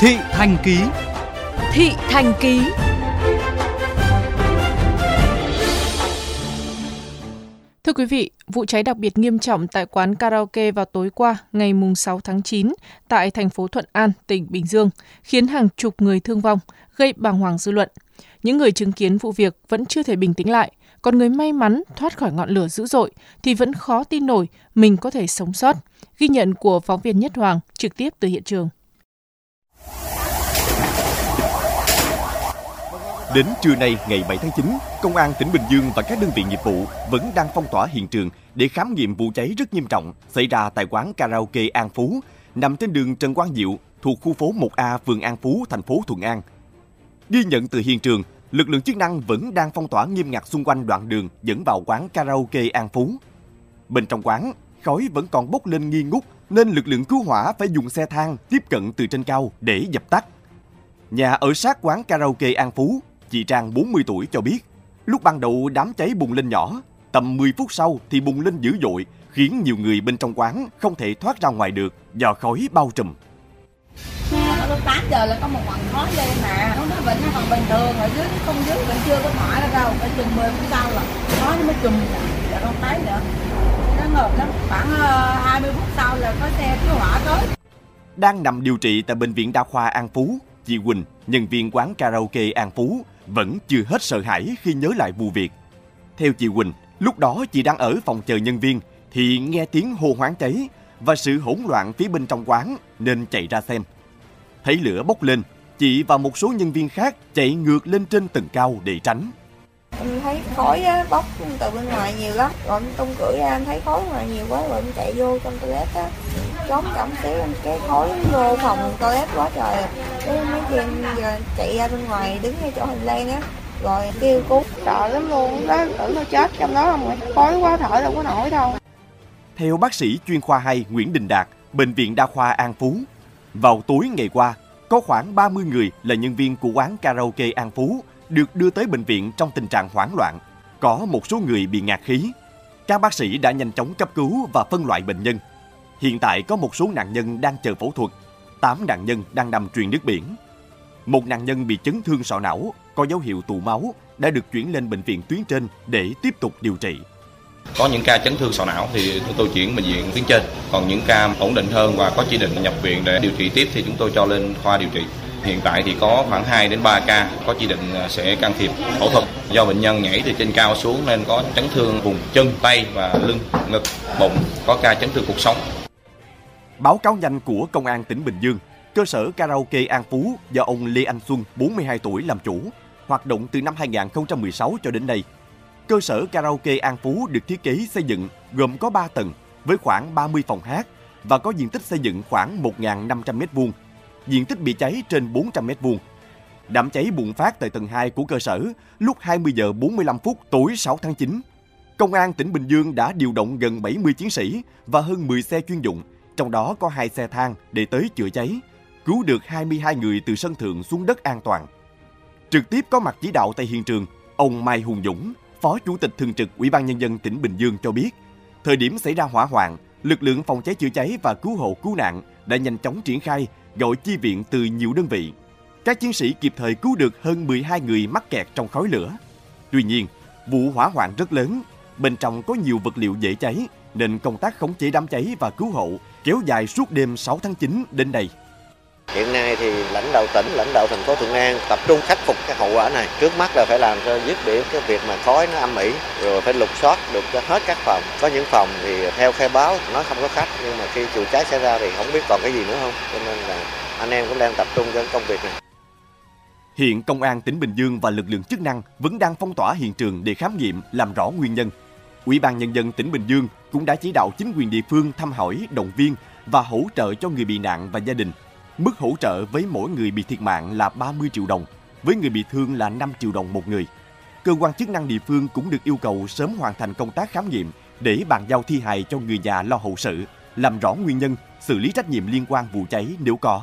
Thị Thành Ký Thị Thành Ký Thưa quý vị, vụ cháy đặc biệt nghiêm trọng tại quán karaoke vào tối qua, ngày 6 tháng 9, tại thành phố Thuận An, tỉnh Bình Dương, khiến hàng chục người thương vong, gây bàng hoàng dư luận. Những người chứng kiến vụ việc vẫn chưa thể bình tĩnh lại, còn người may mắn thoát khỏi ngọn lửa dữ dội thì vẫn khó tin nổi mình có thể sống sót. Ghi nhận của phóng viên Nhất Hoàng trực tiếp từ hiện trường. Đến trưa nay ngày 7 tháng 9, Công an tỉnh Bình Dương và các đơn vị nghiệp vụ vẫn đang phong tỏa hiện trường để khám nghiệm vụ cháy rất nghiêm trọng xảy ra tại quán karaoke An Phú, nằm trên đường Trần Quang Diệu, thuộc khu phố 1A, phường An Phú, thành phố Thuận An. Ghi nhận từ hiện trường, lực lượng chức năng vẫn đang phong tỏa nghiêm ngặt xung quanh đoạn đường dẫn vào quán karaoke An Phú. Bên trong quán, khói vẫn còn bốc lên nghi ngút nên lực lượng cứu hỏa phải dùng xe thang tiếp cận từ trên cao để dập tắt. Nhà ở sát quán karaoke An Phú, chị Trang 40 tuổi cho biết, lúc ban đầu đám cháy bùng lên nhỏ, tầm 10 phút sau thì bùng lên dữ dội, khiến nhiều người bên trong quán không thể thoát ra ngoài được do khói bao trùm. Lúc 8 giờ là có một ngọn khói lên mà nó nó còn bình thường ở dưới không dưới vẫn chưa có mở ra đâu phải chừng 10 phút sau là khói nó mới chùm là không thấy nữa. Nó ngợp lắm khoảng 20 ờ, phút sau là có xe cứu hỏa tới. Đang nằm điều trị tại bệnh viện đa khoa An Phú chị Quỳnh nhân viên quán karaoke An Phú vẫn chưa hết sợ hãi khi nhớ lại vụ việc theo chị Quỳnh lúc đó chị đang ở phòng chờ nhân viên thì nghe tiếng hô hoáng cháy và sự hỗn loạn phía bên trong quán nên chạy ra xem Thấy lửa bốc lên, chị và một số nhân viên khác chạy ngược lên trên tầng cao để tránh. Em thấy khói á, bốc từ bên ngoài nhiều lắm, rồi em tung cửa ra em thấy khói ngoài nhiều quá rồi em chạy vô trong toilet á. Trốn cảm xíu cái khói vô phòng toilet quá trời. Cái mấy chị giờ chạy ra bên ngoài đứng ngay chỗ hành lang á rồi kêu cứu sợ lắm luôn đó tưởng nó chết trong đó không khói quá thở đâu có nổi đâu theo bác sĩ chuyên khoa 2 Nguyễn Đình Đạt bệnh viện đa khoa An Phú vào tối ngày qua, có khoảng 30 người là nhân viên của quán karaoke An Phú được đưa tới bệnh viện trong tình trạng hoảng loạn. Có một số người bị ngạt khí. Các bác sĩ đã nhanh chóng cấp cứu và phân loại bệnh nhân. Hiện tại có một số nạn nhân đang chờ phẫu thuật, 8 nạn nhân đang nằm truyền nước biển. Một nạn nhân bị chấn thương sọ não, có dấu hiệu tụ máu, đã được chuyển lên bệnh viện tuyến trên để tiếp tục điều trị. Có những ca chấn thương sọ não thì chúng tôi chuyển bệnh viện tuyến trên, còn những ca ổn định hơn và có chỉ định nhập viện để điều trị tiếp thì chúng tôi cho lên khoa điều trị. Hiện tại thì có khoảng 2 đến 3 ca có chỉ định sẽ can thiệp phẫu thuật do bệnh nhân nhảy từ trên cao xuống nên có chấn thương vùng chân, tay và lưng, ngực, bụng, có ca chấn thương cuộc sống. Báo cáo nhanh của Công an tỉnh Bình Dương, cơ sở karaoke An Phú do ông Lê Anh Xuân, 42 tuổi làm chủ, hoạt động từ năm 2016 cho đến nay Cơ sở karaoke An Phú được thiết kế xây dựng gồm có 3 tầng với khoảng 30 phòng hát và có diện tích xây dựng khoảng 1.500 m2, diện tích bị cháy trên 400 m2. Đám cháy bùng phát tại tầng 2 của cơ sở lúc 20 giờ 45 phút tối 6 tháng 9. Công an tỉnh Bình Dương đã điều động gần 70 chiến sĩ và hơn 10 xe chuyên dụng, trong đó có hai xe thang để tới chữa cháy, cứu được 22 người từ sân thượng xuống đất an toàn. Trực tiếp có mặt chỉ đạo tại hiện trường, ông Mai Hùng Dũng, Phó Chủ tịch Thường trực Ủy ban Nhân dân tỉnh Bình Dương cho biết, thời điểm xảy ra hỏa hoạn, lực lượng phòng cháy chữa cháy và cứu hộ cứu nạn đã nhanh chóng triển khai gọi chi viện từ nhiều đơn vị. Các chiến sĩ kịp thời cứu được hơn 12 người mắc kẹt trong khói lửa. Tuy nhiên, vụ hỏa hoạn rất lớn, bên trong có nhiều vật liệu dễ cháy nên công tác khống chế đám cháy và cứu hộ kéo dài suốt đêm 6 tháng 9 đến đây. Hiện nay thì lãnh đạo tỉnh, lãnh đạo thành phố Thuận An tập trung khắc phục cái hậu quả này. Trước mắt là phải làm cho dứt điểm cái việc mà khói nó âm ỉ, rồi phải lục soát được cho hết các phòng. Có những phòng thì theo khai báo nó không có khách, nhưng mà khi vụ cháy xảy ra thì không biết còn cái gì nữa không. Cho nên là anh em cũng đang tập trung cho công việc này. Hiện Công an tỉnh Bình Dương và lực lượng chức năng vẫn đang phong tỏa hiện trường để khám nghiệm, làm rõ nguyên nhân. Ủy ban Nhân dân tỉnh Bình Dương cũng đã chỉ đạo chính quyền địa phương thăm hỏi, động viên và hỗ trợ cho người bị nạn và gia đình Mức hỗ trợ với mỗi người bị thiệt mạng là 30 triệu đồng, với người bị thương là 5 triệu đồng một người. Cơ quan chức năng địa phương cũng được yêu cầu sớm hoàn thành công tác khám nghiệm để bàn giao thi hài cho người nhà lo hậu sự, làm rõ nguyên nhân, xử lý trách nhiệm liên quan vụ cháy nếu có.